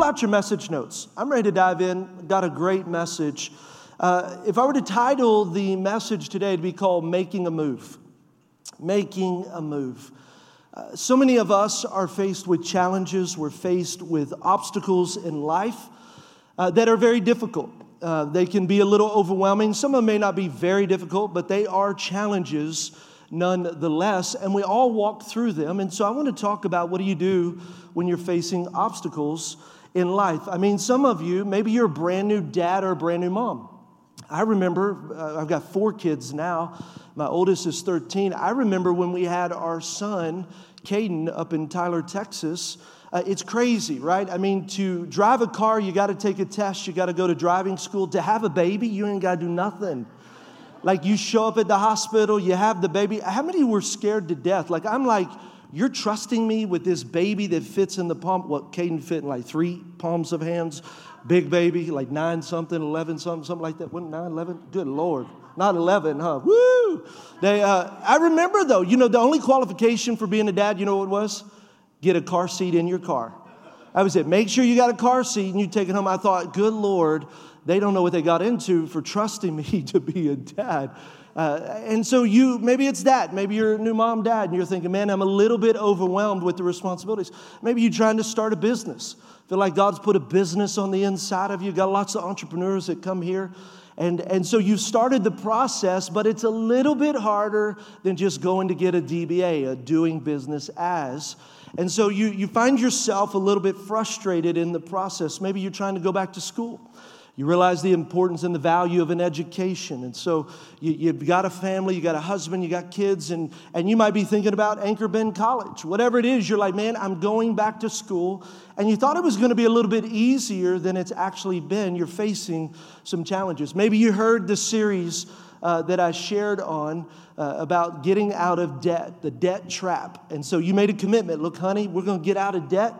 pull out your message notes. I'm ready to dive in. Got a great message. Uh, if I were to title the message today, it'd be called Making a Move. Making a Move. Uh, so many of us are faced with challenges, we're faced with obstacles in life uh, that are very difficult. Uh, they can be a little overwhelming. Some of them may not be very difficult, but they are challenges nonetheless, and we all walk through them. And so I want to talk about what do you do when you're facing obstacles in life. I mean, some of you, maybe you're a brand new dad or a brand new mom. I remember, uh, I've got four kids now. My oldest is 13. I remember when we had our son, Caden, up in Tyler, Texas. Uh, it's crazy, right? I mean, to drive a car, you got to take a test, you got to go to driving school. To have a baby, you ain't got to do nothing. Like you show up at the hospital, you have the baby. How many were scared to death? Like I'm like, you're trusting me with this baby that fits in the palm. What Caden fit in like three palms of hands, big baby, like nine something, eleven something, something like that. Wasn't nine, eleven? Good lord, not eleven, huh? Woo! They, uh, I remember though. You know, the only qualification for being a dad, you know what it was? Get a car seat in your car. I was it. Make sure you got a car seat and you take it home. I thought, good lord they don't know what they got into for trusting me to be a dad. Uh, and so you, maybe it's that. Maybe you're a new mom, dad, and you're thinking, man, I'm a little bit overwhelmed with the responsibilities. Maybe you're trying to start a business. Feel like God's put a business on the inside of you. Got lots of entrepreneurs that come here. And, and so you've started the process, but it's a little bit harder than just going to get a DBA, a doing business as. And so you, you find yourself a little bit frustrated in the process. Maybe you're trying to go back to school. You realize the importance and the value of an education. And so you, have got a family, you got a husband, you got kids, and, and you might be thinking about Anchor Bend College. Whatever it is, you're like, man, I'm going back to school. And you thought it was going to be a little bit easier than it's actually been. You're facing some challenges. Maybe you heard the series uh, that I shared on uh, about getting out of debt, the debt trap. And so you made a commitment. Look, honey, we're going to get out of debt,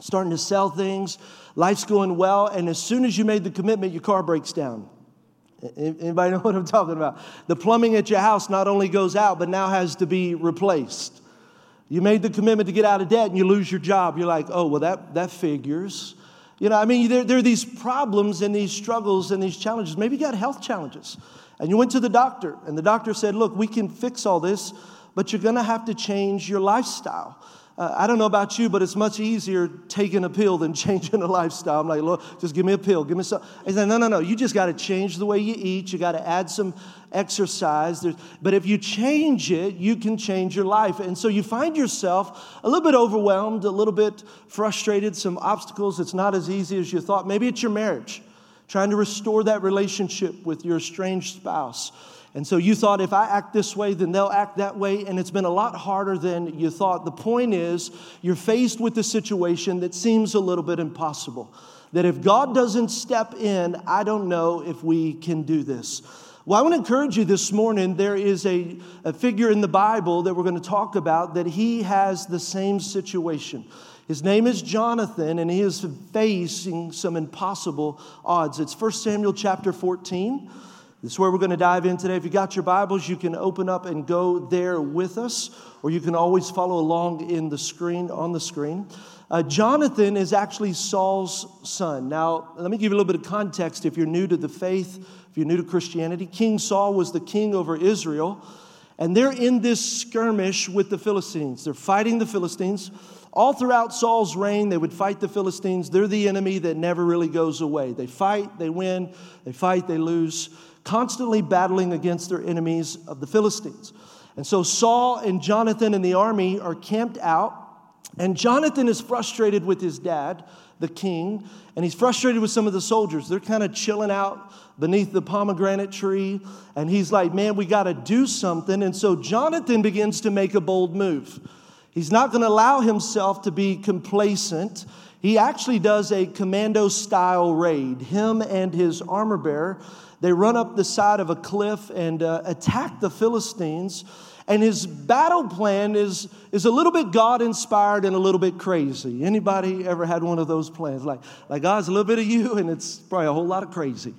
starting to sell things life's going well, and as soon as you made the commitment, your car breaks down. Anybody know what I'm talking about? The plumbing at your house not only goes out, but now has to be replaced. You made the commitment to get out of debt and you lose your job. You're like, oh, well, that, that figures. You know, I mean, there, there are these problems and these struggles and these challenges. Maybe you got health challenges. And you went to the doctor, and the doctor said, look, we can fix all this, but you're going to have to change your lifestyle. Uh, I don't know about you, but it's much easier taking a pill than changing a lifestyle. I'm like, look, just give me a pill, give me some. He said, no, no, no. You just got to change the way you eat. You got to add some exercise. There's, but if you change it, you can change your life. And so you find yourself a little bit overwhelmed, a little bit frustrated, some obstacles. It's not as easy as you thought. Maybe it's your marriage, trying to restore that relationship with your estranged spouse. And so you thought if I act this way, then they'll act that way. And it's been a lot harder than you thought. The point is, you're faced with a situation that seems a little bit impossible. That if God doesn't step in, I don't know if we can do this. Well, I want to encourage you this morning. There is a, a figure in the Bible that we're going to talk about that he has the same situation. His name is Jonathan, and he is facing some impossible odds. It's 1 Samuel chapter 14. This is where we're going to dive in today. If you got your Bibles, you can open up and go there with us, or you can always follow along in the screen on the screen. Uh, Jonathan is actually Saul's son. Now, let me give you a little bit of context if you're new to the faith, if you're new to Christianity. King Saul was the king over Israel, and they're in this skirmish with the Philistines. They're fighting the Philistines. All throughout Saul's reign, they would fight the Philistines. They're the enemy that never really goes away. They fight, they win, they fight, they lose constantly battling against their enemies of the Philistines. And so Saul and Jonathan and the army are camped out, and Jonathan is frustrated with his dad, the king, and he's frustrated with some of the soldiers. They're kind of chilling out beneath the pomegranate tree, and he's like, Man, we got to do something. And so Jonathan begins to make a bold move. He's not going to allow himself to be complacent. He actually does a commando style raid. Him and his armor bearer they run up the side of a cliff and uh, attack the Philistines. And his battle plan is, is a little bit God inspired and a little bit crazy. Anybody ever had one of those plans? Like, like God's a little bit of you and it's probably a whole lot of crazy.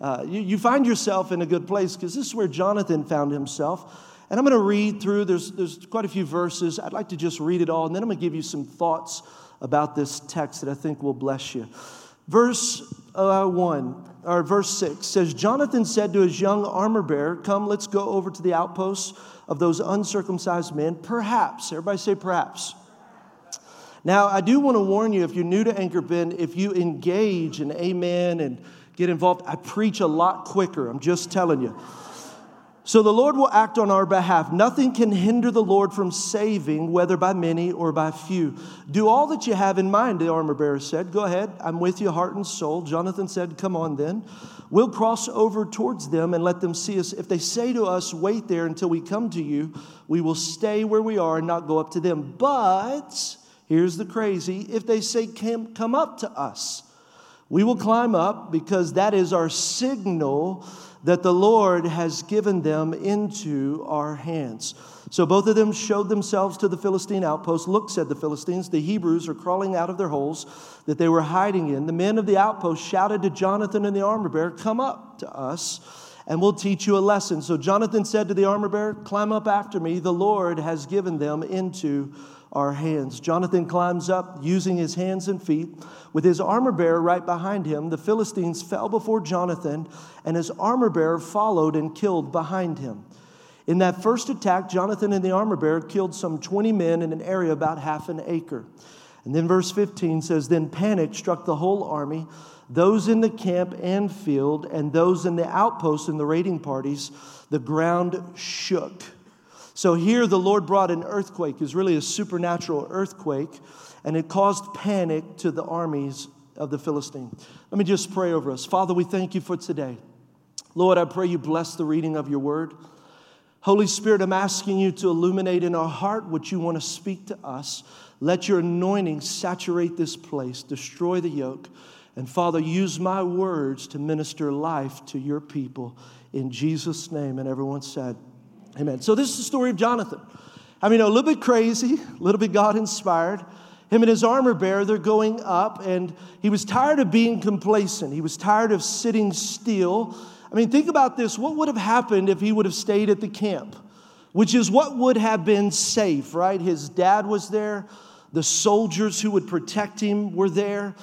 Uh, you, you find yourself in a good place because this is where Jonathan found himself. And I'm going to read through, there's, there's quite a few verses. I'd like to just read it all, and then I'm going to give you some thoughts about this text that I think will bless you. Verse uh, 1, or verse 6 says, Jonathan said to his young armor bearer, Come, let's go over to the outposts of those uncircumcised men. Perhaps, everybody say perhaps. Now, I do want to warn you if you're new to Anchor Bend, if you engage in amen and get involved, I preach a lot quicker. I'm just telling you. So the Lord will act on our behalf. Nothing can hinder the Lord from saving, whether by many or by few. Do all that you have in mind, the armor bearer said. Go ahead, I'm with you, heart and soul. Jonathan said, Come on then. We'll cross over towards them and let them see us. If they say to us, Wait there until we come to you, we will stay where we are and not go up to them. But here's the crazy if they say, Come up to us, we will climb up because that is our signal that the Lord has given them into our hands. So both of them showed themselves to the Philistine outpost. Look, said the Philistines, the Hebrews are crawling out of their holes that they were hiding in. The men of the outpost shouted to Jonathan and the armor bearer, Come up to us, and we'll teach you a lesson. So Jonathan said to the armor bearer, Climb up after me. The Lord has given them into our hands. Jonathan climbs up using his hands and feet. With his armor bearer right behind him, the Philistines fell before Jonathan, and his armor bearer followed and killed behind him. In that first attack, Jonathan and the armor bearer killed some 20 men in an area about half an acre. And then verse 15 says, Then panic struck the whole army, those in the camp and field, and those in the outposts and the raiding parties. The ground shook. So here the Lord brought an earthquake. It was really a supernatural earthquake, and it caused panic to the armies of the Philistine. Let me just pray over us. Father, we thank you for today. Lord, I pray you bless the reading of your word. Holy Spirit, I'm asking you to illuminate in our heart what you want to speak to us. Let your anointing saturate this place, destroy the yoke. And Father, use my words to minister life to your people. In Jesus' name. And everyone said, Amen. So this is the story of Jonathan. I mean, a little bit crazy, a little bit God inspired. Him and his armor bearer, they're going up, and he was tired of being complacent. He was tired of sitting still. I mean, think about this. What would have happened if he would have stayed at the camp? Which is what would have been safe, right? His dad was there, the soldiers who would protect him were there.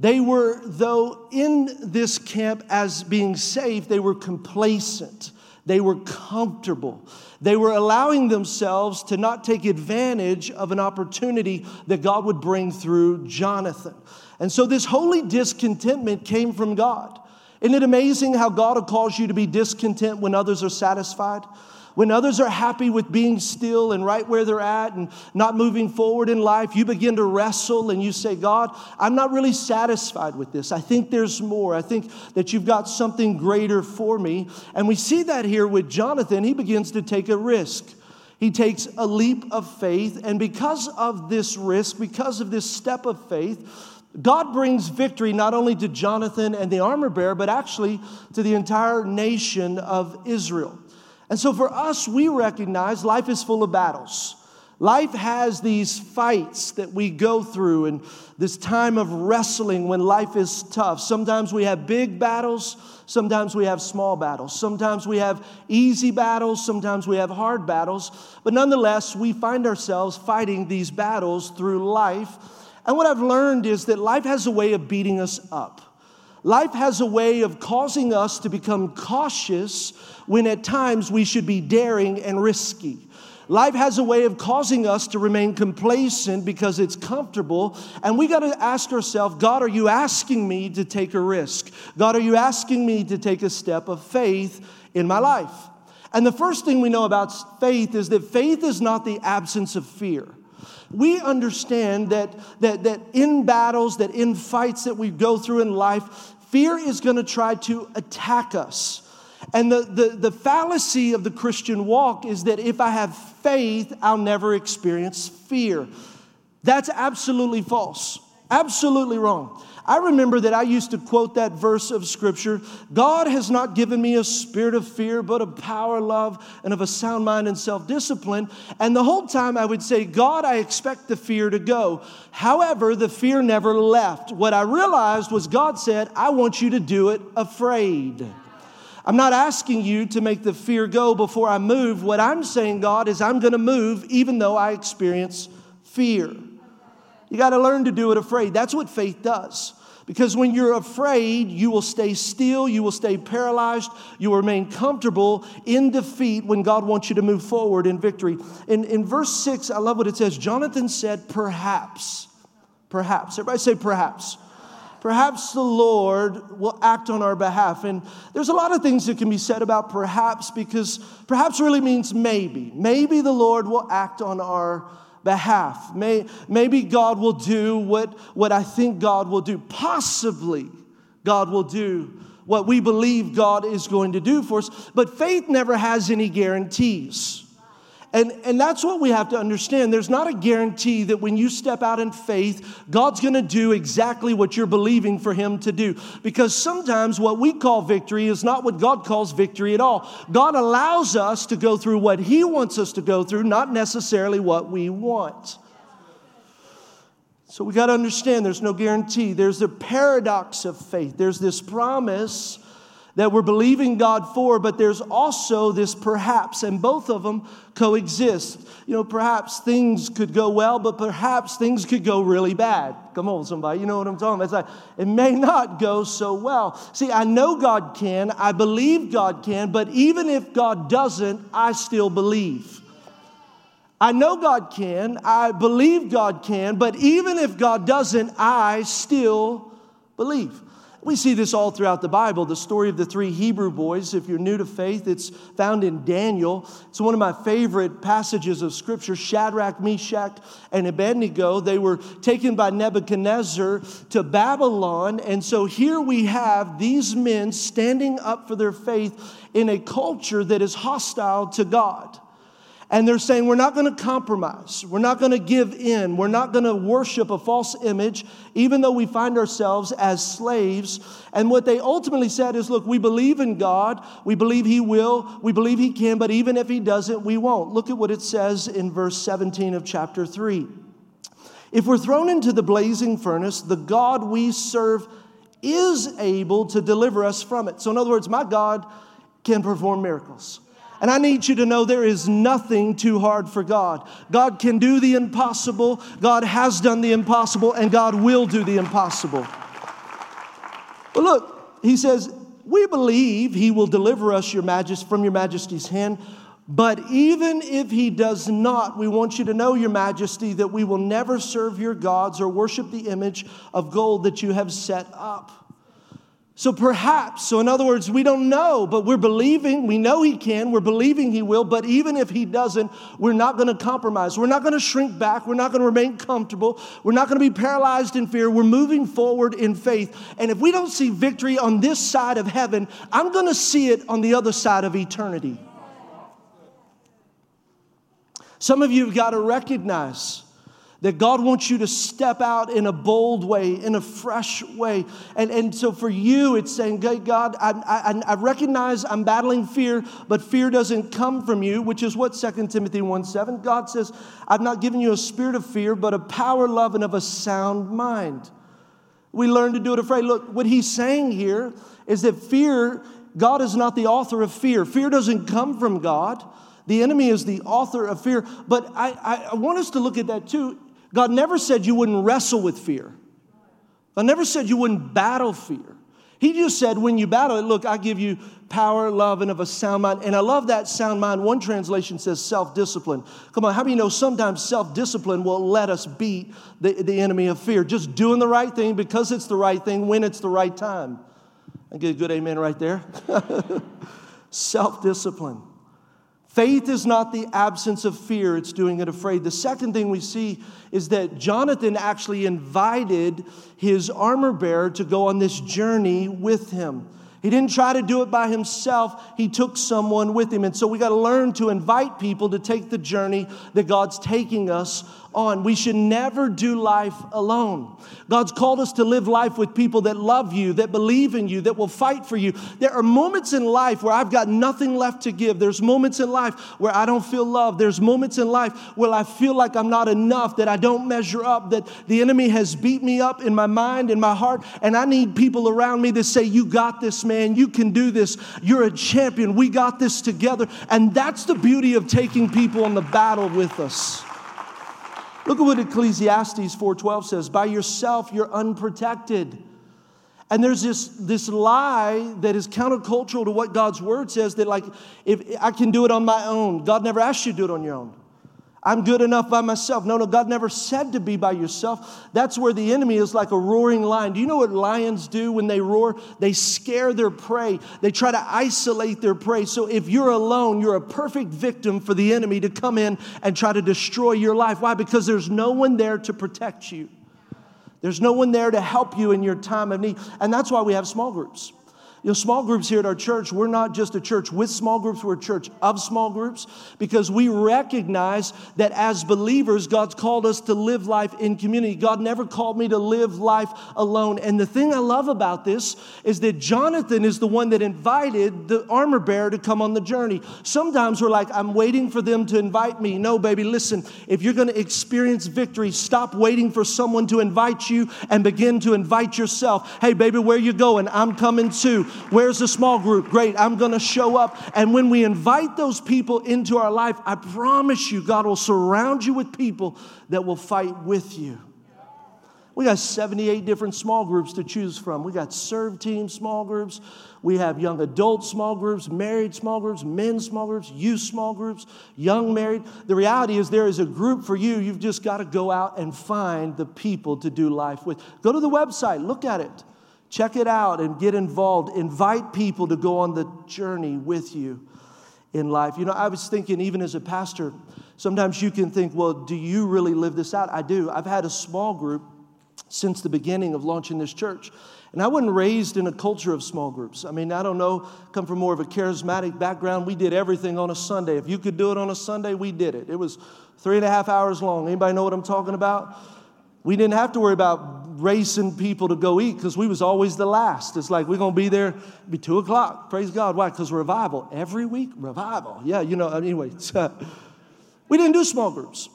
They were, though, in this camp as being safe, they were complacent. They were comfortable. They were allowing themselves to not take advantage of an opportunity that God would bring through Jonathan. And so this holy discontentment came from God. Isn't it amazing how God will cause you to be discontent when others are satisfied? When others are happy with being still and right where they're at and not moving forward in life, you begin to wrestle and you say, God, I'm not really satisfied with this. I think there's more. I think that you've got something greater for me. And we see that here with Jonathan. He begins to take a risk. He takes a leap of faith. And because of this risk, because of this step of faith, God brings victory not only to Jonathan and the armor bearer, but actually to the entire nation of Israel. And so for us, we recognize life is full of battles. Life has these fights that we go through and this time of wrestling when life is tough. Sometimes we have big battles, sometimes we have small battles. Sometimes we have easy battles, sometimes we have hard battles. But nonetheless, we find ourselves fighting these battles through life. And what I've learned is that life has a way of beating us up. Life has a way of causing us to become cautious when at times we should be daring and risky. Life has a way of causing us to remain complacent because it's comfortable. And we got to ask ourselves God, are you asking me to take a risk? God, are you asking me to take a step of faith in my life? And the first thing we know about faith is that faith is not the absence of fear we understand that, that, that in battles, that in fights that we go through in life, fear is going to try to attack us. And the, the, the fallacy of the Christian walk is that if I have faith, I'll never experience fear. That's absolutely false, absolutely wrong. I remember that I used to quote that verse of scripture God has not given me a spirit of fear, but of power, love, and of a sound mind and self discipline. And the whole time I would say, God, I expect the fear to go. However, the fear never left. What I realized was God said, I want you to do it afraid. I'm not asking you to make the fear go before I move. What I'm saying, God, is I'm going to move even though I experience fear. You got to learn to do it afraid. That's what faith does. Because when you're afraid, you will stay still, you will stay paralyzed, you will remain comfortable in defeat when God wants you to move forward in victory. In, in verse 6, I love what it says Jonathan said, Perhaps, perhaps. Everybody say, Perhaps. Perhaps the Lord will act on our behalf. And there's a lot of things that can be said about perhaps because perhaps really means maybe. Maybe the Lord will act on our behalf. May, maybe God will do what, what I think God will do. Possibly, God will do what we believe God is going to do for us. But faith never has any guarantees. And, and that's what we have to understand. There's not a guarantee that when you step out in faith, God's going to do exactly what you're believing for Him to do. Because sometimes what we call victory is not what God calls victory at all. God allows us to go through what He wants us to go through, not necessarily what we want. So we got to understand there's no guarantee. There's the paradox of faith. There's this promise that we're believing God for, but there's also this perhaps, and both of them coexist. You know, perhaps things could go well, but perhaps things could go really bad. Come on, somebody, you know what I'm talking about. It's like, it may not go so well. See, I know God can, I believe God can, but even if God doesn't, I still believe. I know God can, I believe God can, but even if God doesn't, I still believe. We see this all throughout the Bible. The story of the three Hebrew boys, if you're new to faith, it's found in Daniel. It's one of my favorite passages of Scripture. Shadrach, Meshach, and Abednego, they were taken by Nebuchadnezzar to Babylon. And so here we have these men standing up for their faith in a culture that is hostile to God. And they're saying, we're not going to compromise. We're not going to give in. We're not going to worship a false image, even though we find ourselves as slaves. And what they ultimately said is, look, we believe in God. We believe He will. We believe He can. But even if He doesn't, we won't. Look at what it says in verse 17 of chapter 3. If we're thrown into the blazing furnace, the God we serve is able to deliver us from it. So, in other words, my God can perform miracles. And I need you to know there is nothing too hard for God. God can do the impossible, God has done the impossible, and God will do the impossible. But look, he says, We believe he will deliver us your majesty, from your majesty's hand. But even if he does not, we want you to know, Your Majesty, that we will never serve your gods or worship the image of gold that you have set up. So perhaps, so in other words, we don't know, but we're believing, we know He can, we're believing He will, but even if He doesn't, we're not going to compromise. We're not going to shrink back. We're not going to remain comfortable. We're not going to be paralyzed in fear. We're moving forward in faith. And if we don't see victory on this side of heaven, I'm going to see it on the other side of eternity. Some of you have got to recognize that God wants you to step out in a bold way, in a fresh way. And, and so for you, it's saying, God, I, I, I recognize I'm battling fear, but fear doesn't come from you, which is what 2 Timothy 1 7. God says, I've not given you a spirit of fear, but a power, love, and of a sound mind. We learn to do it afraid. Look, what he's saying here is that fear, God is not the author of fear. Fear doesn't come from God. The enemy is the author of fear. But I, I, want us to look at that too. God never said you wouldn't wrestle with fear. God never said you wouldn't battle fear. He just said, when you battle it, look, I give you power, love, and of a sound mind. And I love that sound mind. One translation says self discipline. Come on, how many know sometimes self discipline will let us beat the, the enemy of fear? Just doing the right thing because it's the right thing when it's the right time. I get a good amen right there. self discipline. Faith is not the absence of fear, it's doing it afraid. The second thing we see is that Jonathan actually invited his armor bearer to go on this journey with him. He didn't try to do it by himself, he took someone with him. And so we got to learn to invite people to take the journey that God's taking us on. We should never do life alone. God's called us to live life with people that love you, that believe in you, that will fight for you. There are moments in life where I've got nothing left to give. There's moments in life where I don't feel love. There's moments in life where I feel like I'm not enough, that I don't measure up, that the enemy has beat me up in my mind, in my heart, and I need people around me that say, You got this, man. You can do this. You're a champion. We got this together. And that's the beauty of taking people on the battle with us. Look at what Ecclesiastes 4:12 says, by yourself you're unprotected. And there's this, this lie that is countercultural to what God's word says that, like, if I can do it on my own, God never asked you to do it on your own. I'm good enough by myself. No, no, God never said to be by yourself. That's where the enemy is like a roaring lion. Do you know what lions do when they roar? They scare their prey, they try to isolate their prey. So if you're alone, you're a perfect victim for the enemy to come in and try to destroy your life. Why? Because there's no one there to protect you, there's no one there to help you in your time of need. And that's why we have small groups. You know, small groups here at our church, we're not just a church with small groups, we're a church of small groups because we recognize that as believers, God's called us to live life in community. God never called me to live life alone. And the thing I love about this is that Jonathan is the one that invited the armor bearer to come on the journey. Sometimes we're like, I'm waiting for them to invite me. No, baby, listen, if you're going to experience victory, stop waiting for someone to invite you and begin to invite yourself. Hey, baby, where you going? I'm coming too. Where's the small group? Great, I'm gonna show up. And when we invite those people into our life, I promise you, God will surround you with people that will fight with you. We got 78 different small groups to choose from. We got serve team small groups. We have young adult small groups, married small groups, men small groups, youth small groups, young married. The reality is, there is a group for you. You've just got to go out and find the people to do life with. Go to the website, look at it. Check it out and get involved. Invite people to go on the journey with you in life. You know, I was thinking, even as a pastor, sometimes you can think, well, do you really live this out? I do. I've had a small group since the beginning of launching this church. And I wasn't raised in a culture of small groups. I mean, I don't know, come from more of a charismatic background. We did everything on a Sunday. If you could do it on a Sunday, we did it. It was three and a half hours long. Anybody know what I'm talking about? We didn't have to worry about racing people to go eat because we was always the last. It's like we're gonna be there, be two o'clock. Praise God. Why? Because revival every week. Revival. Yeah, you know. Anyway, we didn't do small groups.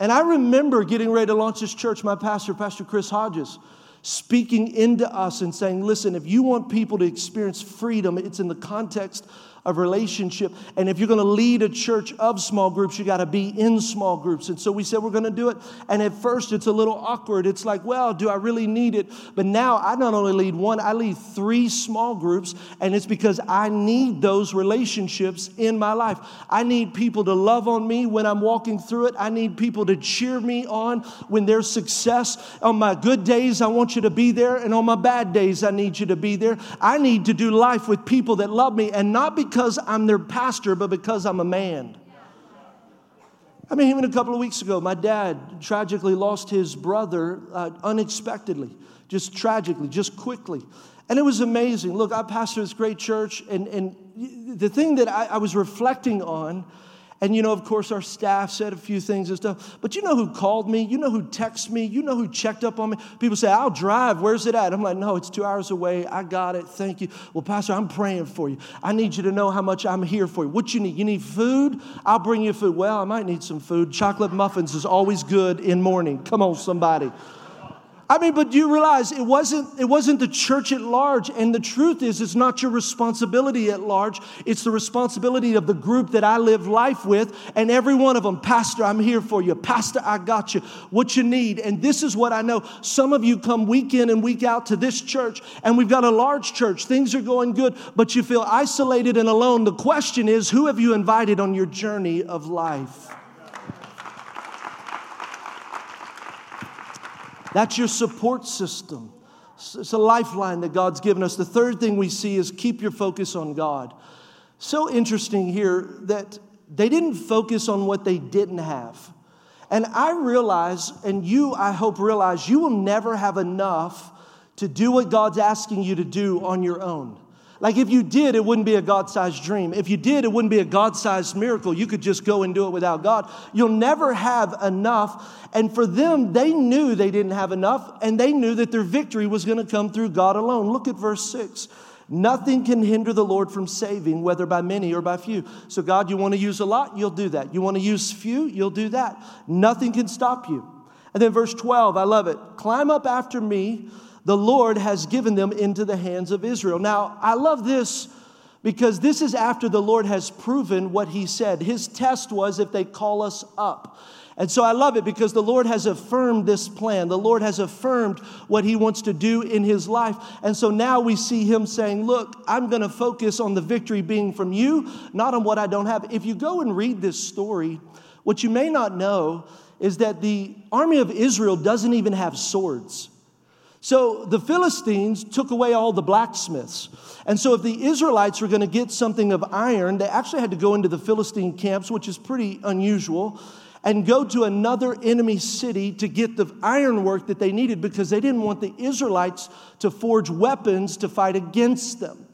And I remember getting ready to launch this church. My pastor, Pastor Chris Hodges, speaking into us and saying, "Listen, if you want people to experience freedom, it's in the context of relationship. And if you're going to lead a church of small groups, you got to be in small groups. And so we said we're going to do it. And at first, it's a little awkward. It's like, well, do I really need it? But now I not only lead one, I lead three small groups. And it's because I need those relationships in my life. I need people to love on me when I'm walking through it. I need people to cheer me on when there's success. On my good days, I want you to be there. And on my bad days, I need you to be there. I need to do life with people that love me and not because because I'm their pastor, but because I'm a man. I mean, even a couple of weeks ago, my dad tragically lost his brother uh, unexpectedly, just tragically, just quickly. And it was amazing. Look, I pastor this great church, and, and the thing that I, I was reflecting on and you know, of course, our staff said a few things and stuff. But you know who called me? You know who texted me? You know who checked up on me? People say, I'll drive. Where's it at? I'm like, no, it's two hours away. I got it. Thank you. Well, Pastor, I'm praying for you. I need you to know how much I'm here for you. What you need? You need food? I'll bring you food. Well, I might need some food. Chocolate muffins is always good in morning. Come on, somebody. I mean, but do you realize it wasn't, it wasn't the church at large. And the truth is, it's not your responsibility at large. It's the responsibility of the group that I live life with. And every one of them, Pastor, I'm here for you. Pastor, I got you. What you need. And this is what I know. Some of you come week in and week out to this church, and we've got a large church. Things are going good, but you feel isolated and alone. The question is, who have you invited on your journey of life? That's your support system. It's a lifeline that God's given us. The third thing we see is keep your focus on God. So interesting here that they didn't focus on what they didn't have. And I realize, and you, I hope, realize you will never have enough to do what God's asking you to do on your own. Like if you did, it wouldn't be a God sized dream. If you did, it wouldn't be a God sized miracle. You could just go and do it without God. You'll never have enough. And for them, they knew they didn't have enough, and they knew that their victory was going to come through God alone. Look at verse 6. Nothing can hinder the Lord from saving, whether by many or by few. So, God, you want to use a lot? You'll do that. You want to use few? You'll do that. Nothing can stop you. And then verse 12, I love it. Climb up after me the Lord has given them into the hands of Israel. Now, I love this because this is after the Lord has proven what he said. His test was if they call us up. And so I love it because the Lord has affirmed this plan. The Lord has affirmed what He wants to do in His life. And so now we see Him saying, Look, I'm going to focus on the victory being from you, not on what I don't have. If you go and read this story, what you may not know is that the army of Israel doesn't even have swords. So the Philistines took away all the blacksmiths. And so if the Israelites were going to get something of iron, they actually had to go into the Philistine camps, which is pretty unusual, and go to another enemy city to get the ironwork that they needed because they didn't want the Israelites to forge weapons to fight against them.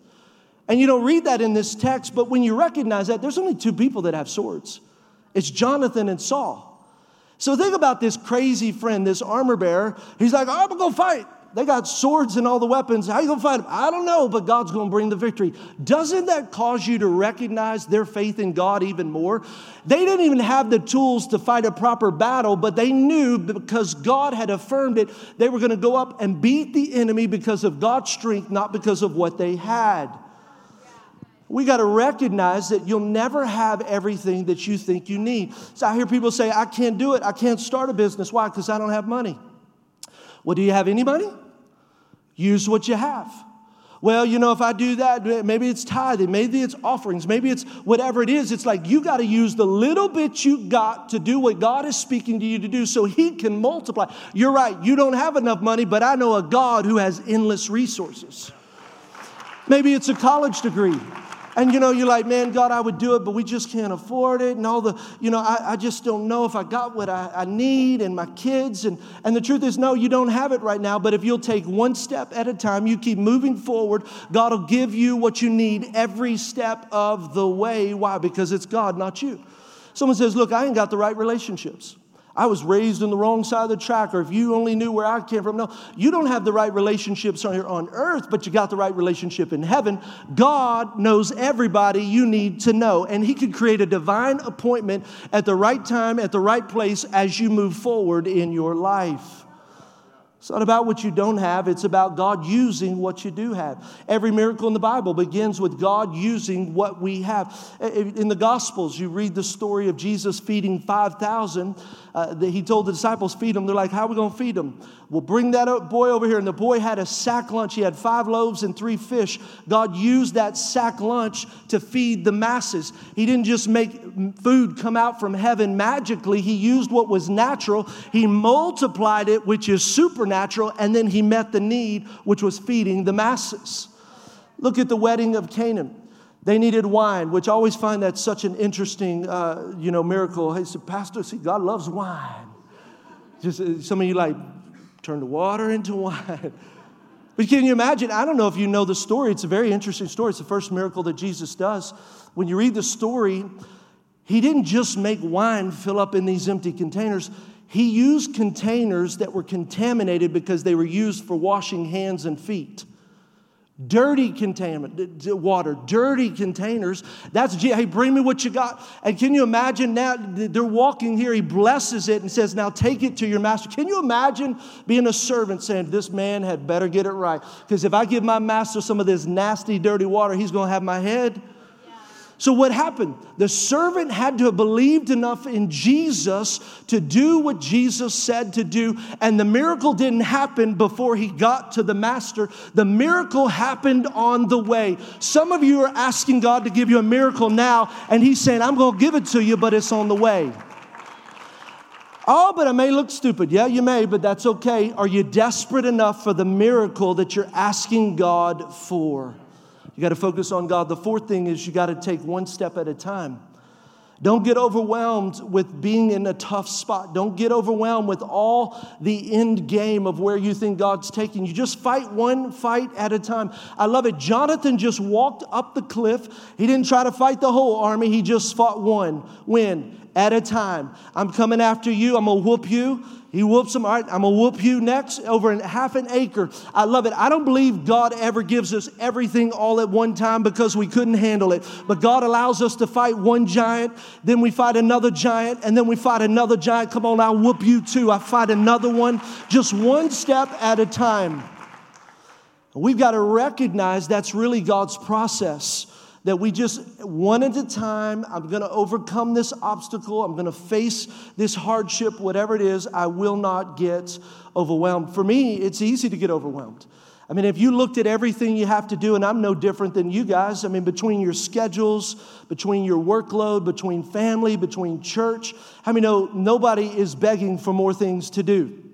And you don't read that in this text, but when you recognize that, there's only two people that have swords it's Jonathan and Saul. So think about this crazy friend, this armor bearer. He's like, I'm gonna go fight. They got swords and all the weapons. How you gonna fight them? I don't know, but God's gonna bring the victory. Doesn't that cause you to recognize their faith in God even more? They didn't even have the tools to fight a proper battle, but they knew because God had affirmed it, they were gonna go up and beat the enemy because of God's strength, not because of what they had. We got to recognize that you'll never have everything that you think you need. So I hear people say, I can't do it. I can't start a business. Why? Because I don't have money. Well, do you have any money? Use what you have. Well, you know, if I do that, maybe it's tithing, maybe it's offerings, maybe it's whatever it is. It's like you got to use the little bit you got to do what God is speaking to you to do so He can multiply. You're right, you don't have enough money, but I know a God who has endless resources. Maybe it's a college degree. And you know, you're like, man, God, I would do it, but we just can't afford it. And all the, you know, I, I just don't know if I got what I, I need and my kids. And, and the truth is, no, you don't have it right now. But if you'll take one step at a time, you keep moving forward, God will give you what you need every step of the way. Why? Because it's God, not you. Someone says, look, I ain't got the right relationships. I was raised on the wrong side of the track, or if you only knew where I came from. No, you don't have the right relationships on here on earth, but you got the right relationship in heaven. God knows everybody you need to know, and He can create a divine appointment at the right time, at the right place as you move forward in your life. It's not about what you don't have, it's about God using what you do have. Every miracle in the Bible begins with God using what we have. In the Gospels, you read the story of Jesus feeding 5,000. Uh, he told the disciples, Feed them. They're like, How are we going to feed them? We'll bring that boy over here. And the boy had a sack lunch. He had five loaves and three fish. God used that sack lunch to feed the masses. He didn't just make food come out from heaven magically, He used what was natural, He multiplied it, which is supernatural supernatural, and then he met the need, which was feeding the masses. Look at the wedding of Canaan. They needed wine, which I always find that such an interesting, uh, you know, miracle. Hey, said, Pastor, see, God loves wine. Just uh, some of you like turn the water into wine. But can you imagine? I don't know if you know the story. It's a very interesting story. It's the first miracle that Jesus does. When you read the story, he didn't just make wine fill up in these empty containers. He used containers that were contaminated because they were used for washing hands and feet. Dirty contaminant water, dirty containers. That's hey, bring me what you got. And can you imagine now? They're walking here. He blesses it and says, "Now take it to your master." Can you imagine being a servant saying, "This man had better get it right," because if I give my master some of this nasty, dirty water, he's going to have my head. So, what happened? The servant had to have believed enough in Jesus to do what Jesus said to do, and the miracle didn't happen before he got to the master. The miracle happened on the way. Some of you are asking God to give you a miracle now, and He's saying, I'm going to give it to you, but it's on the way. Oh, but I may look stupid. Yeah, you may, but that's okay. Are you desperate enough for the miracle that you're asking God for? You got to focus on God. The fourth thing is you got to take one step at a time. Don't get overwhelmed with being in a tough spot. Don't get overwhelmed with all the end game of where you think God's taking you. Just fight one fight at a time. I love it. Jonathan just walked up the cliff. He didn't try to fight the whole army, he just fought one. win At a time. I'm coming after you. I'm to whoop you. He whoops them. All right, I'm going to whoop you next over half an acre. I love it. I don't believe God ever gives us everything all at one time because we couldn't handle it. But God allows us to fight one giant, then we fight another giant, and then we fight another giant. Come on, I'll whoop you too. I fight another one, just one step at a time. We've got to recognize that's really God's process that we just one at a time, I'm going to overcome this obstacle. I'm going to face this hardship, whatever it is. I will not get overwhelmed. For me, it's easy to get overwhelmed. I mean, if you looked at everything you have to do, and I'm no different than you guys, I mean, between your schedules, between your workload, between family, between church, I mean, no, nobody is begging for more things to do.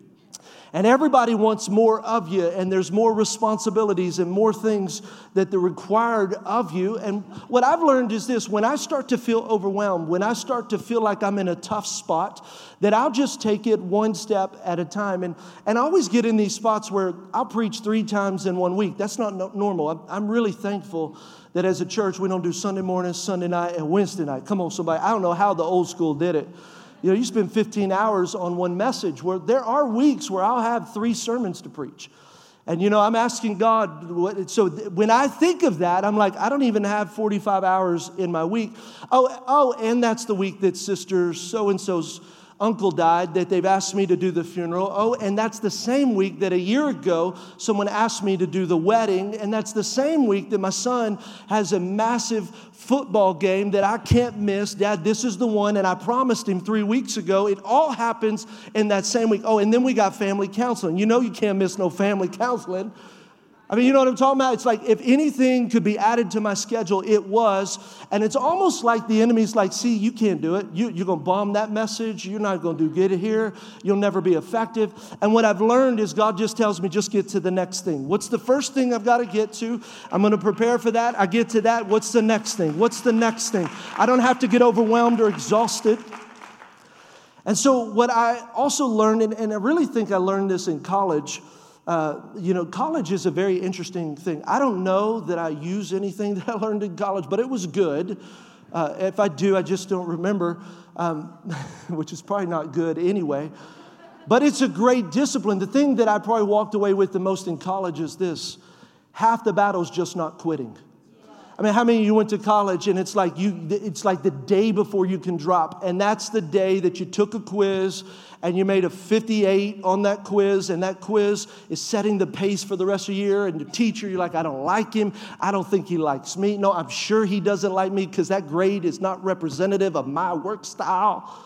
And everybody wants more of you, and there's more responsibilities and more things that they're required of you. And what I've learned is this when I start to feel overwhelmed, when I start to feel like I'm in a tough spot, that I'll just take it one step at a time. And, and I always get in these spots where I'll preach three times in one week. That's not no, normal. I'm, I'm really thankful that as a church, we don't do Sunday morning, Sunday night, and Wednesday night. Come on, somebody. I don't know how the old school did it. You know, you spend 15 hours on one message where there are weeks where I'll have three sermons to preach. And you know, I'm asking God, what, so when I think of that, I'm like, I don't even have 45 hours in my week. Oh, oh, and that's the week that sister so and so's uncle died that they've asked me to do the funeral. Oh, and that's the same week that a year ago someone asked me to do the wedding. And that's the same week that my son has a massive football game that I can't miss. Dad, this is the one. And I promised him three weeks ago. It all happens in that same week. Oh, and then we got family counseling. You know, you can't miss no family counseling. I mean, you know what I'm talking about? It's like if anything could be added to my schedule, it was. And it's almost like the enemy's like, see, you can't do it. You, are going to bomb that message. You're not going to do good here. You'll never be effective. And what I've learned is God just tells me, just get to the next thing. What's the first thing I've got to get to? I'm going to prepare for that. I get to that. What's the next thing? What's the next thing? I don't have to get overwhelmed or exhausted. And so, what I also learned, and, and I really think I learned this in college uh, you know, college is a very interesting thing. I don't know that I use anything that I learned in college, but it was good. Uh, if I do, I just don't remember, um, which is probably not good anyway. But it's a great discipline. The thing that I probably walked away with the most in college is this half the battle is just not quitting. I mean, how many of you went to college and it's like you it's like the day before you can drop and that's the day that you took a quiz and you made a 58 on that quiz and that quiz is setting the pace for the rest of the year and the teacher you're like I don't like him. I don't think he likes me. No, I'm sure he doesn't like me because that grade is not representative of my work style.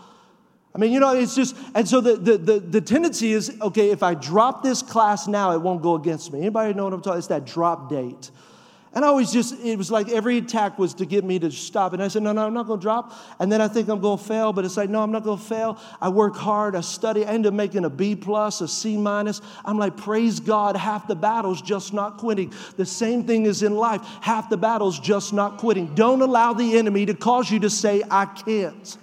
I mean, you know, it's just, and so the, the, the, the, tendency is, okay, if I drop this class now, it won't go against me. Anybody know what I'm talking? It's that drop date. And I was just, it was like every attack was to get me to stop. And I said, no, no, I'm not going to drop. And then I think I'm going to fail, but it's like, no, I'm not going to fail. I work hard, I study, I end up making a B plus, a C minus. I'm like, praise God, half the battle's just not quitting. The same thing is in life. Half the battle's just not quitting. Don't allow the enemy to cause you to say, I can't.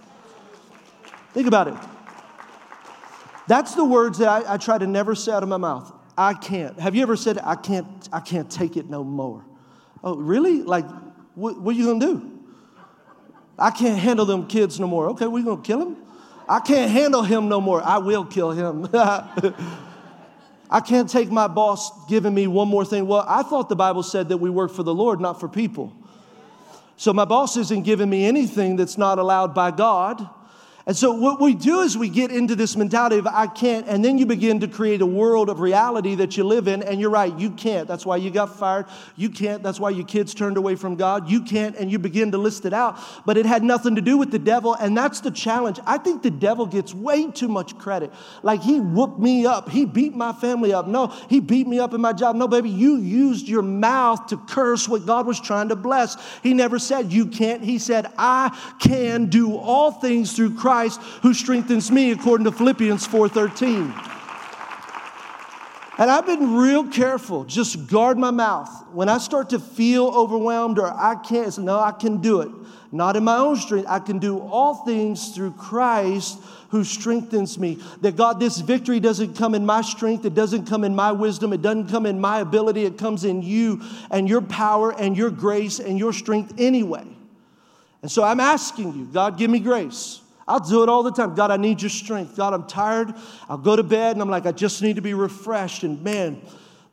Think about it. That's the words that I, I try to never say out of my mouth. I can't. Have you ever said, I can't, I can't take it no more? Oh, really? Like, what, what are you going to do? I can't handle them kids no more. Okay, we going to kill him? I can't handle him no more. I will kill him. I can't take my boss giving me one more thing. Well, I thought the Bible said that we work for the Lord, not for people. So my boss isn't giving me anything that's not allowed by God. And so, what we do is we get into this mentality of I can't, and then you begin to create a world of reality that you live in, and you're right, you can't. That's why you got fired. You can't. That's why your kids turned away from God. You can't, and you begin to list it out. But it had nothing to do with the devil, and that's the challenge. I think the devil gets way too much credit. Like he whooped me up, he beat my family up. No, he beat me up in my job. No, baby, you used your mouth to curse what God was trying to bless. He never said you can't, he said, I can do all things through Christ Christ who strengthens me according to Philippians 4:13. And I've been real careful, just guard my mouth. When I start to feel overwhelmed or I can't, no, I can do it. Not in my own strength. I can do all things through Christ who strengthens me. That God, this victory doesn't come in my strength, it doesn't come in my wisdom, it doesn't come in my ability, it comes in you and your power and your grace and your strength anyway. And so I'm asking you, God, give me grace. I'll do it all the time. God, I need your strength. God, I'm tired. I'll go to bed and I'm like, I just need to be refreshed. And man,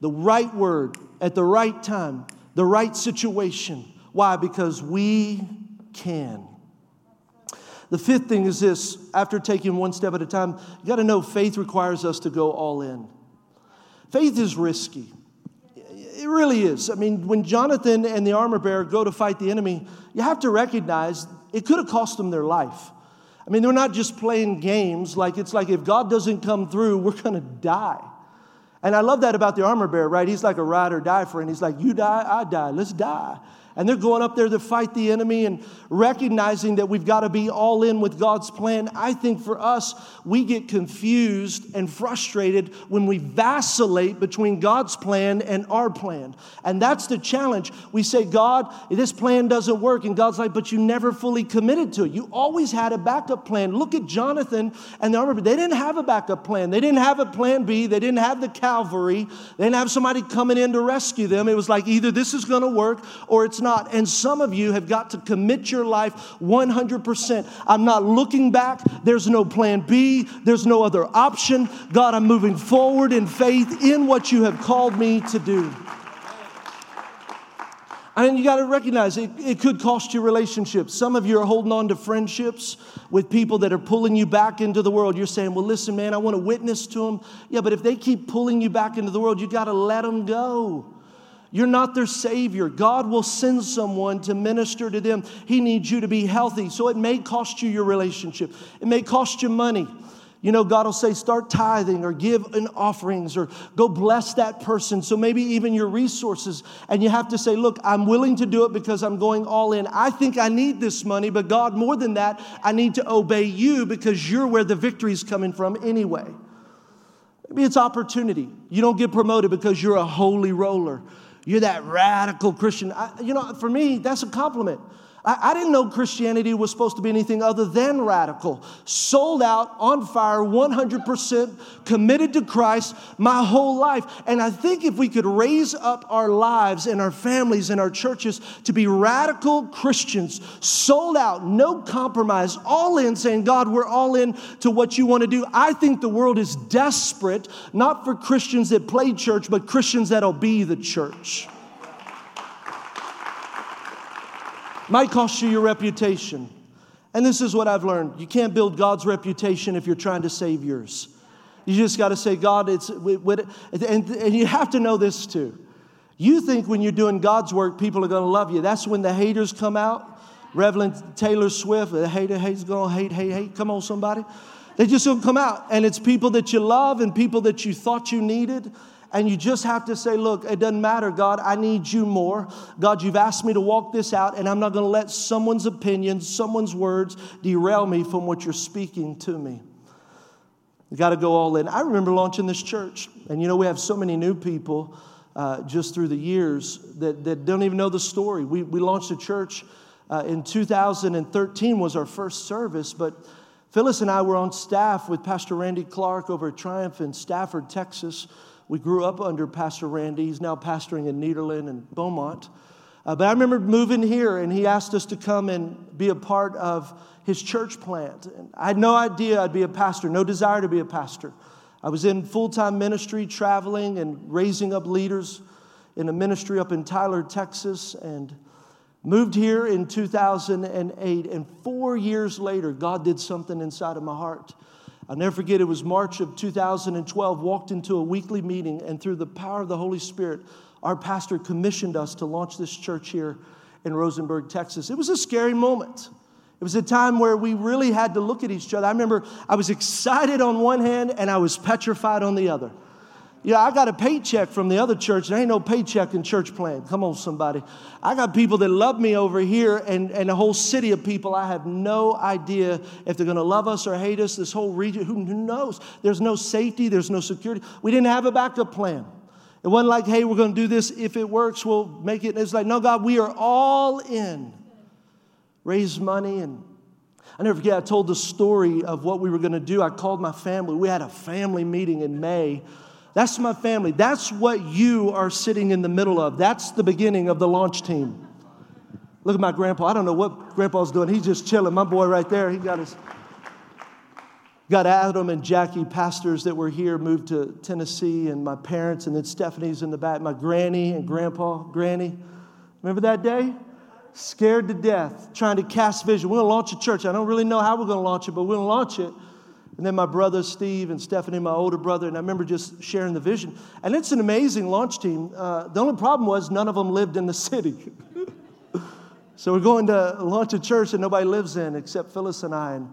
the right word at the right time, the right situation. Why? Because we can. The fifth thing is this after taking one step at a time, you got to know faith requires us to go all in. Faith is risky. It really is. I mean, when Jonathan and the armor bearer go to fight the enemy, you have to recognize it could have cost them their life. I mean, they're not just playing games like it's like if God doesn't come through, we're going to die. And I love that about the armor bearer, right? He's like a ride or die friend. He's like, You die, I die, let's die. And they're going up there to fight the enemy and recognizing that we've got to be all in with God's plan. I think for us, we get confused and frustrated when we vacillate between God's plan and our plan. And that's the challenge. We say, God, this plan doesn't work. And God's like, but you never fully committed to it. You always had a backup plan. Look at Jonathan and the armor. They didn't have a backup plan. They didn't have a plan B. They didn't have the cavalry. They didn't have somebody coming in to rescue them. It was like either this is going to work or it's not. And some of you have got to commit your life 100%. I'm not looking back. There's no plan B. There's no other option. God, I'm moving forward in faith in what you have called me to do. And you got to recognize it, it could cost you relationships. Some of you are holding on to friendships with people that are pulling you back into the world. You're saying, well, listen, man, I want to witness to them. Yeah, but if they keep pulling you back into the world, you got to let them go. You're not their Savior. God will send someone to minister to them. He needs you to be healthy. So it may cost you your relationship, it may cost you money. You know, God will say, start tithing or give in offerings or go bless that person. So maybe even your resources. And you have to say, look, I'm willing to do it because I'm going all in. I think I need this money, but God, more than that, I need to obey you because you're where the victory is coming from anyway. Maybe it's opportunity. You don't get promoted because you're a holy roller. You're that radical Christian. I, you know, for me, that's a compliment. I, I, didn't know Christianity was supposed to be anything other than radical. Sold out, on fire, 100% committed to Christ my whole life. And I think if we could raise up our lives and our families and our churches to be radical Christians, sold out, no compromise, all in, saying, God, we're all in to what you want to do. I think the world is desperate, not for Christians that play church, but Christians that'll be the church. Might cost you your reputation. And this is what I've learned you can't build God's reputation if you're trying to save yours. You just got to say, God, it's, and, and you have to know this too. You think when you're doing God's work, people are going to love you. That's when the haters come out. Reverend Taylor Swift, the hater hates going to hate, hate, hate. Come on, somebody. They just don't come out. And it's people that you love and people that you thought you needed and you just have to say, Look, it doesn't matter, God, I need you more. God, you've asked me to walk this out, and I'm not going to let someone's opinions, someone's words derail me from what you're speaking to me. You got to go all in. I remember launching this church, and you know, we have so many new people uh, just through the years that, that don't even know the story. We, we launched a church uh, in 2013, was our first service, but Phyllis and I were on staff with Pastor Randy Clark over at Triumph in Stafford, Texas. We grew up under Pastor Randy. He's now pastoring in Nederland and Beaumont. Uh, but I remember moving here, and he asked us to come and be a part of his church plant. And I had no idea I'd be a pastor, no desire to be a pastor. I was in full time ministry, traveling and raising up leaders in a ministry up in Tyler, Texas, and moved here in 2008. And four years later, God did something inside of my heart. I'll never forget, it was March of 2012, walked into a weekly meeting, and through the power of the Holy Spirit, our pastor commissioned us to launch this church here in Rosenberg, Texas. It was a scary moment. It was a time where we really had to look at each other. I remember I was excited on one hand and I was petrified on the other. Yeah, I got a paycheck from the other church. There ain't no paycheck in church plan. Come on, somebody. I got people that love me over here and, and a whole city of people. I have no idea if they're going to love us or hate us. This whole region, who knows? There's no safety, there's no security. We didn't have a backup plan. It wasn't like, hey, we're going to do this. If it works, we'll make it. It's like, no, God, we are all in. Raise money and I never forget, I told the story of what we were going to do. I called my family. We had a family meeting in May that's my family. That's what you are sitting in the middle of. That's the beginning of the launch team. Look at my grandpa. I don't know what grandpa's doing. He's just chilling. My boy right there, he got his. Got Adam and Jackie, pastors that were here, moved to Tennessee, and my parents, and then Stephanie's in the back. My granny and grandpa, granny. Remember that day? Scared to death, trying to cast vision. We're to launch a church. I don't really know how we're to launch it, but we're to launch it. And then my brother Steve and Stephanie, my older brother, and I remember just sharing the vision. And it's an amazing launch team. Uh, the only problem was none of them lived in the city. so we're going to launch a church that nobody lives in except Phyllis and I. And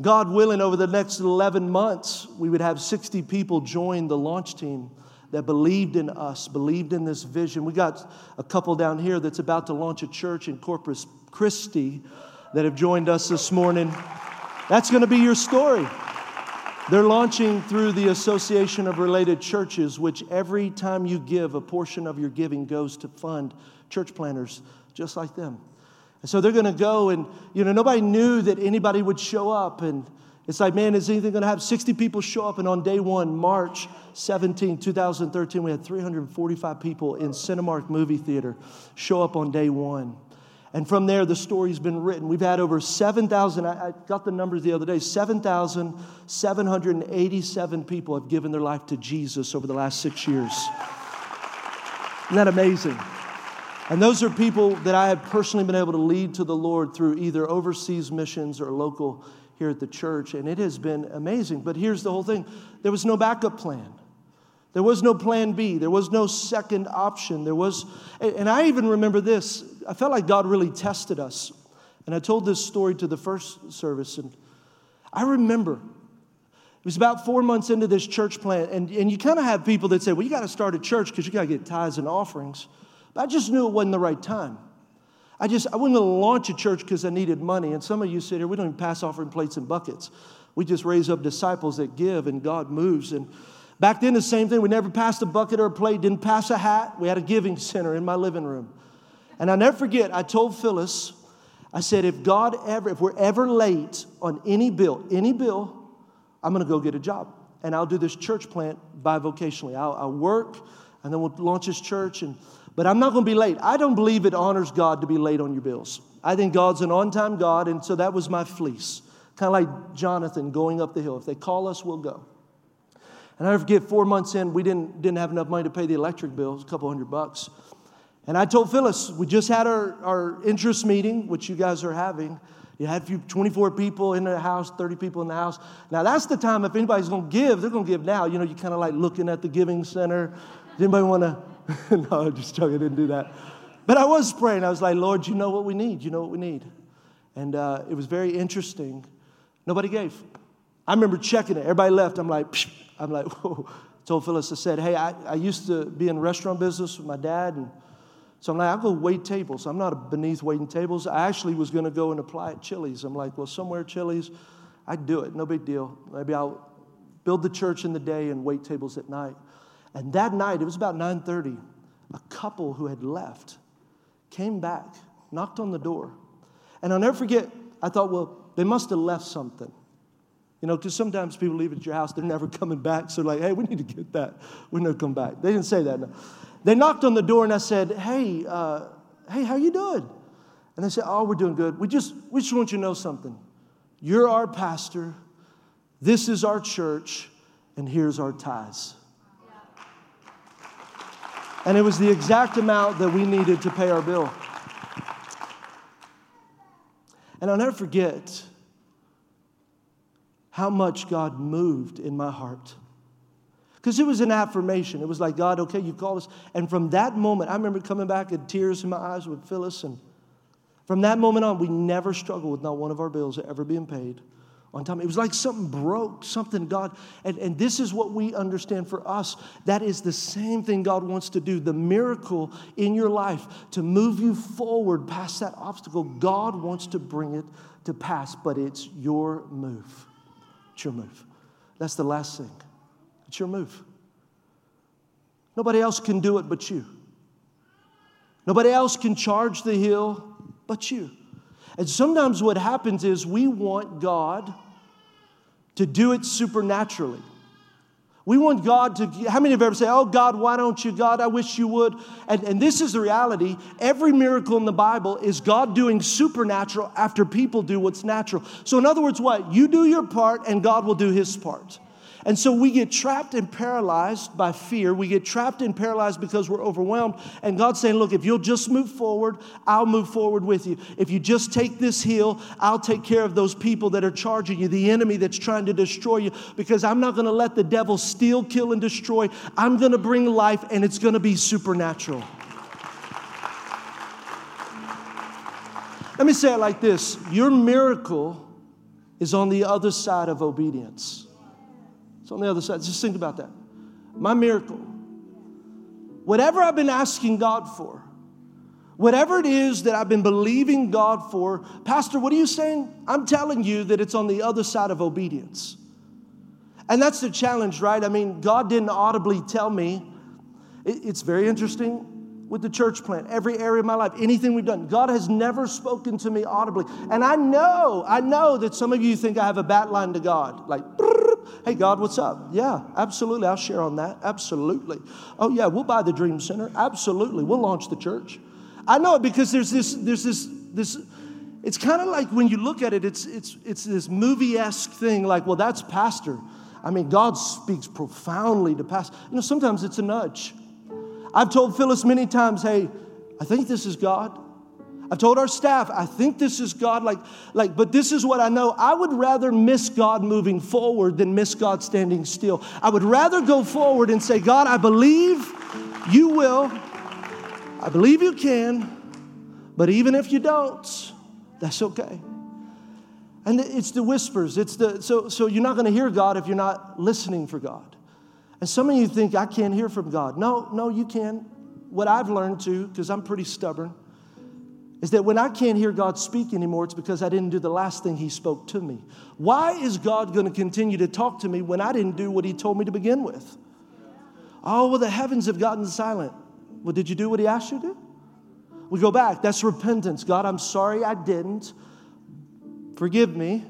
God willing, over the next 11 months, we would have 60 people join the launch team that believed in us, believed in this vision. We got a couple down here that's about to launch a church in Corpus Christi that have joined us this morning. That's going to be your story. They're launching through the Association of Related Churches, which every time you give, a portion of your giving goes to fund church planners just like them. And so they're going to go, and you know, nobody knew that anybody would show up. And it's like, man, is anything going to have 60 people show up? And on day one, March 17, 2013, we had 345 people in Cinemark movie theater show up on day one. And from there, the story's been written. We've had over 7,000, I, got the numbers the other day, 7,787 people have given their life to Jesus over the last six years. Isn't that amazing? And those are people that I have personally been able to lead to the Lord through either overseas missions or local here at the church. And it has been amazing. But here's the whole thing there was no backup plan. There was no plan B. There was no second option. There was, and I even remember this. I felt like God really tested us. And I told this story to the first service. And I remember it was about four months into this church plant. And, and you kind of have people that say, well, you got to start a church because you got to get tithes and offerings. But I just knew it wasn't the right time. I just, I wasn't going to launch a church because I needed money. And some of you sit here, we don't even pass offering plates and buckets. We just raise up disciples that give and God moves. And Back then, the same thing. We never passed a bucket or a plate, didn't pass a hat. We had a giving center in my living room. And I'll never forget, I told Phyllis, I said, if God ever, if we're ever late on any bill, any bill, I'm gonna go get a job. And I'll do this church plant bivocationally. I'll, I'll work, and then we'll launch this church. And, but I'm not gonna be late. I don't believe it honors God to be late on your bills. I think God's an on time God, and so that was my fleece. Kind of like Jonathan going up the hill. If they call us, we'll go. And I forget, four months in, we didn't, didn't have enough money to pay the electric bills, a couple hundred bucks. And I told Phyllis, we just had our, our interest meeting, which you guys are having. You had few, 24 people in the house, 30 people in the house. Now, that's the time if anybody's going to give, they're going to give now. You know, you're kind of like looking at the giving center. Does anybody want to? no, I'm just joking, I didn't do that. But I was praying. I was like, Lord, you know what we need. You know what we need. And uh, it was very interesting. Nobody gave. I remember checking it. Everybody left. I'm like, Psh I'm like, whoa. I told Phyllis, I said, hey, I, I used to be in restaurant business with my dad. And so I'm like, I'll go wait tables. I'm not beneath waiting tables. I actually was going to go and apply at Chili's. I'm like, well, somewhere Chili's, I'd do it. No big deal. Maybe I'll build the church in the day and wait tables at night. And that night, it was about 9:30, a couple who had left came back, knocked on the door. And I'll never forget, I thought, well, they must have left something. You know, because sometimes people leave at your house, they're never coming back. So, like, hey, we need to get that. We're never come back. They didn't say that. No. They knocked on the door and I said, hey, uh, hey, how you doing? And they said, oh, we're doing good. We just, we just want you to know something. You're our pastor. This is our church. And here's our tithes. And it was the exact amount that we needed to pay our bill. And I'll never forget how much God moved in my heart. Because it was an affirmation. It was like, God, okay, you called us. And from that moment, I remember coming back with tears in my eyes with Phyllis. And from that moment on, we never struggled with not one of our bills ever being paid. on time. It was like something broke, something God, and, and this is what we understand for us. That is the same thing God wants to do. The miracle in your life to move you forward past that obstacle, God wants to bring it to pass, but it's your move. It's your move. That's the last thing. It's your move. Nobody else can do it but you. Nobody else can charge the hill but you. And sometimes what happens is we want God to do it supernaturally. We want God to, how many have ever said, Oh, God, why don't you? God, I wish you would. And, and this is the reality. Every miracle in the Bible is God doing supernatural after people do what's natural. So, in other words, what? You do your part and God will do his part. And so we get trapped and paralyzed by fear. We get trapped and paralyzed because we're overwhelmed. And God's saying, Look, if you'll just move forward, I'll move forward with you. If you just take this hill, I'll take care of those people that are charging you, the enemy that's trying to destroy you, because I'm not going to let the devil steal, kill, and destroy. I'm going to bring life, and it's going to be supernatural. Let me say it like this Your miracle is on the other side of obedience. It's on the other side. Just think about that. My miracle. Whatever I've been asking God for, whatever it is that I've been believing God for, Pastor, what are you saying? I'm telling you that it's on the other side of obedience. And that's the challenge, right? I mean, God didn't audibly tell me. It's very interesting with the church plant, every area of my life, anything we've done. God has never spoken to me audibly. And I know, I know that some of you think I have a bat line to God. Like, hey, God, what's up? Yeah, absolutely. I'll share on that. Absolutely. Oh, yeah, we'll buy the Dream Center. Absolutely. We'll launch the church. I know it because there's this, there's this, this, it's kind of like when you look at it, it's, it's, it's this movie esque thing like, well, that's pastor. I mean, God speaks profoundly to pastor. You know, sometimes it's a nudge. I've told Phyllis many times, hey, I think this is God. I've told our staff, I think this is God, like, like, but this is what I know. I would rather miss God moving forward than miss God standing still. I would rather go forward and say, God, I believe you will. I believe you can, but even if you don't, that's okay. And it's the whispers. It's the so so you're not going to hear God if you're not listening for God. And some of you think, I can't hear from God. No, no, you can. What I've learned to, because I'm pretty stubborn, is that when I can't hear God speak anymore, it's because I didn't do the last thing He spoke to me. Why is God going to continue to talk to me when I didn't do what He told me to begin with? Oh, well, the heavens have gotten silent. Well, did you do what He asked you to do? We go back. That's repentance. God, I'm sorry I didn't. Forgive me.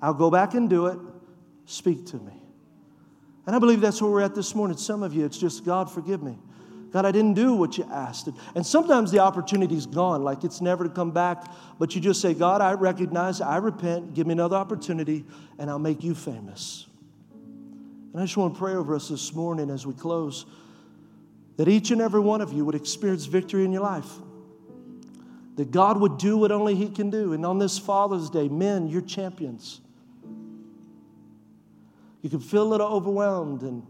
I'll go back and do it. Speak to me. And I believe that's where we're at this morning. Some of you, it's just, God, forgive me. God, I didn't do what you asked. And sometimes the opportunity's gone, like it's never to come back. But you just say, God, I recognize, I repent, give me another opportunity, and I'll make you famous. And I just want to pray over us this morning as we close that each and every one of you would experience victory in your life. That God would do what only He can do. And on this Father's Day, men, you're champions. You can feel a little overwhelmed and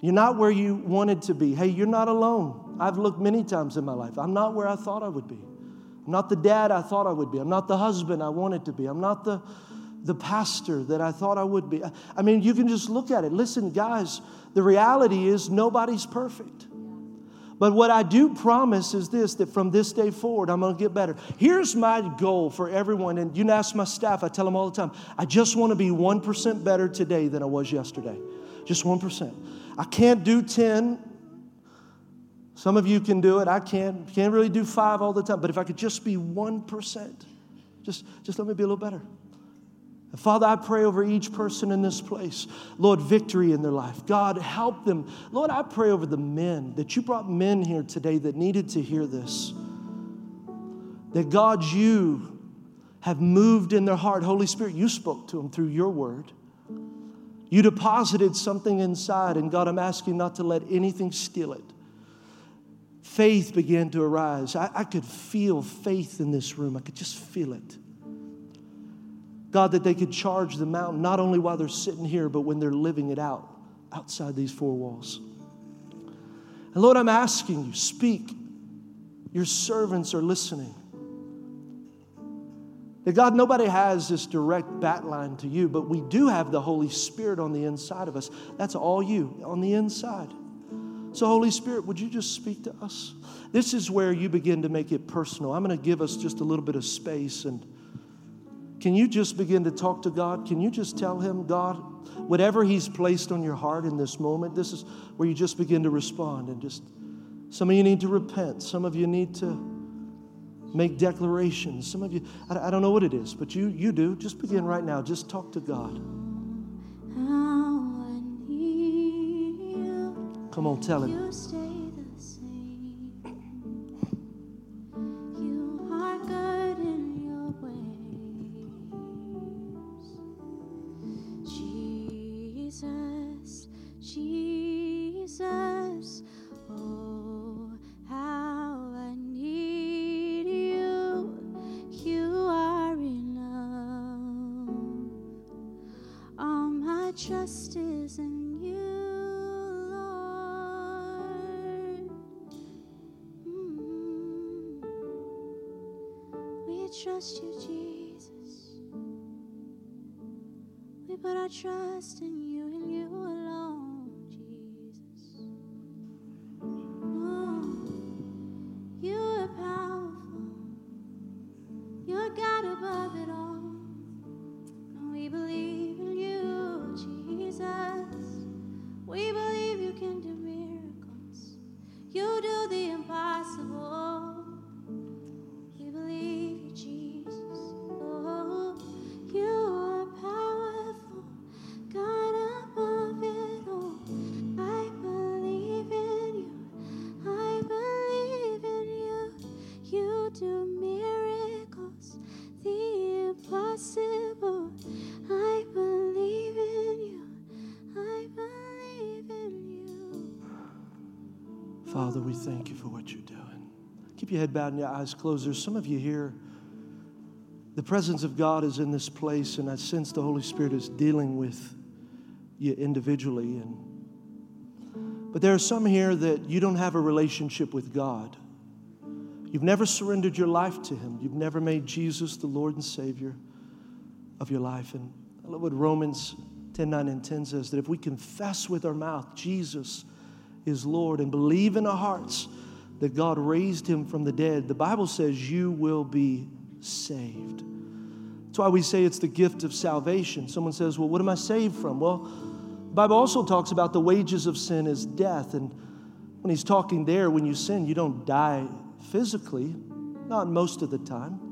you're not where you wanted to be. Hey, you're not alone. I've looked many times in my life. I'm not where I thought I would be. I'm not the dad I thought I would be. I'm not the husband I wanted to be. I'm not the, the pastor that I thought I would be. I mean, you can just look at it. Listen, guys, the reality is nobody's perfect. But what I do promise is this that from this day forward, I'm going to get better. Here's my goal for everyone. And you ask my staff, I tell them all the time I just want to be 1% better today than I was yesterday. Just 1%. I can't do 10. Some of you can do it. I can't. Can't really do five all the time. But if I could just be 1%, just, just let me be a little better. Father, I pray over each person in this place. Lord, victory in their life. God, help them. Lord, I pray over the men that you brought men here today that needed to hear this. That God, you have moved in their heart. Holy Spirit, you spoke to them through your word. You deposited something inside, and God, I'm asking not to let anything steal it. Faith began to arise. I, I could feel faith in this room, I could just feel it. God, that they could charge the mountain, not only while they're sitting here, but when they're living it out outside these four walls. And Lord, I'm asking you, speak. Your servants are listening. That God, nobody has this direct bat line to you, but we do have the Holy Spirit on the inside of us. That's all you on the inside. So, Holy Spirit, would you just speak to us? This is where you begin to make it personal. I'm going to give us just a little bit of space. And can you just begin to talk to God? Can you just tell Him, God, whatever He's placed on your heart in this moment, this is where you just begin to respond and just. Some of you need to repent. Some of you need to make declarations. Some of you, I, I don't know what it is, but you, you do. Just begin right now. Just talk to God. Come on, tell him. Father, we thank you for what you're doing. Keep your head bowed and your eyes closed. There's some of you here. The presence of God is in this place, and I sense the Holy Spirit is dealing with you individually. And, but there are some here that you don't have a relationship with God. You've never surrendered your life to Him. You've never made Jesus the Lord and Savior of your life. And I love what Romans 10 9 and 10 says that if we confess with our mouth Jesus is Lord and believe in our hearts that God raised him from the dead, the Bible says you will be saved. That's why we say it's the gift of salvation. Someone says, Well, what am I saved from? Well, the Bible also talks about the wages of sin is death. And when he's talking there, when you sin, you don't die physically, not most of the time.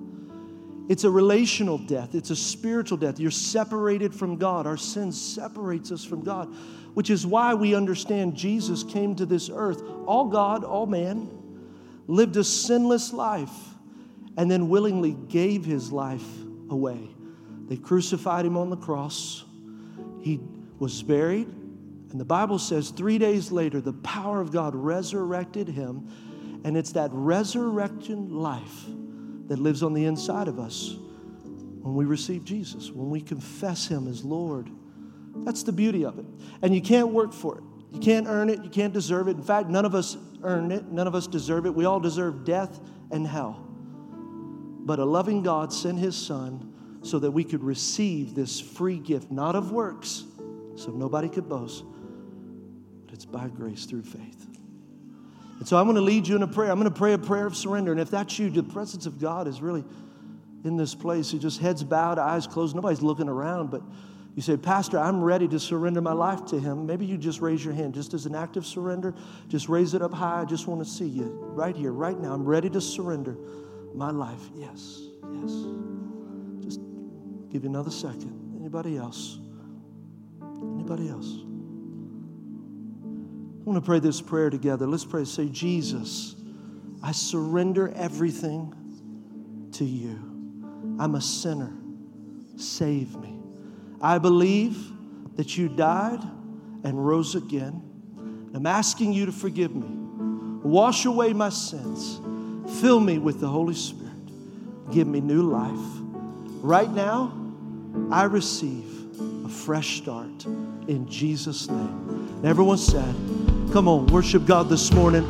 It's a relational death, it's a spiritual death. You're separated from God. Our sin separates us from God which is why we understand Jesus came to this earth, all God, all man, lived a sinless life, and then willingly gave his life away. They crucified him on the cross. He was buried, and the Bible says three days later, the power of God resurrected him, and it's that resurrection life that lives on the inside of us when we receive Jesus, when we confess him as Lord that's the beauty of it. And you can't work for it. You can't earn it. You can't deserve it. In fact, none of us earn it. None of us deserve it. We all deserve death and hell. But a loving God sent his son so that we could receive this free gift, not of works, so nobody could boast, but it's by grace through faith. And so I'm going to lead you in a prayer. I'm going to pray a prayer of surrender. And if that's you, the presence of God is really in this place. You just heads bowed, eyes closed. Nobody's looking around, but you say, Pastor, I'm ready to surrender my life to Him. Maybe you just raise your hand just as an act of surrender. Just raise it up high. I just want to see you right here, right now. I'm ready to surrender my life. Yes, yes. Just give you another second. Anybody else? Anybody else? I want to pray this prayer together. Let's pray. Say, Jesus, I surrender everything to you. I'm a sinner. Save me. I believe that you died and rose again. I'm asking you to forgive me. Wash away my sins. Fill me with the Holy Spirit. Give me new life. Right now, I receive a fresh start in Jesus' name. Everyone said, Come on, worship God this morning.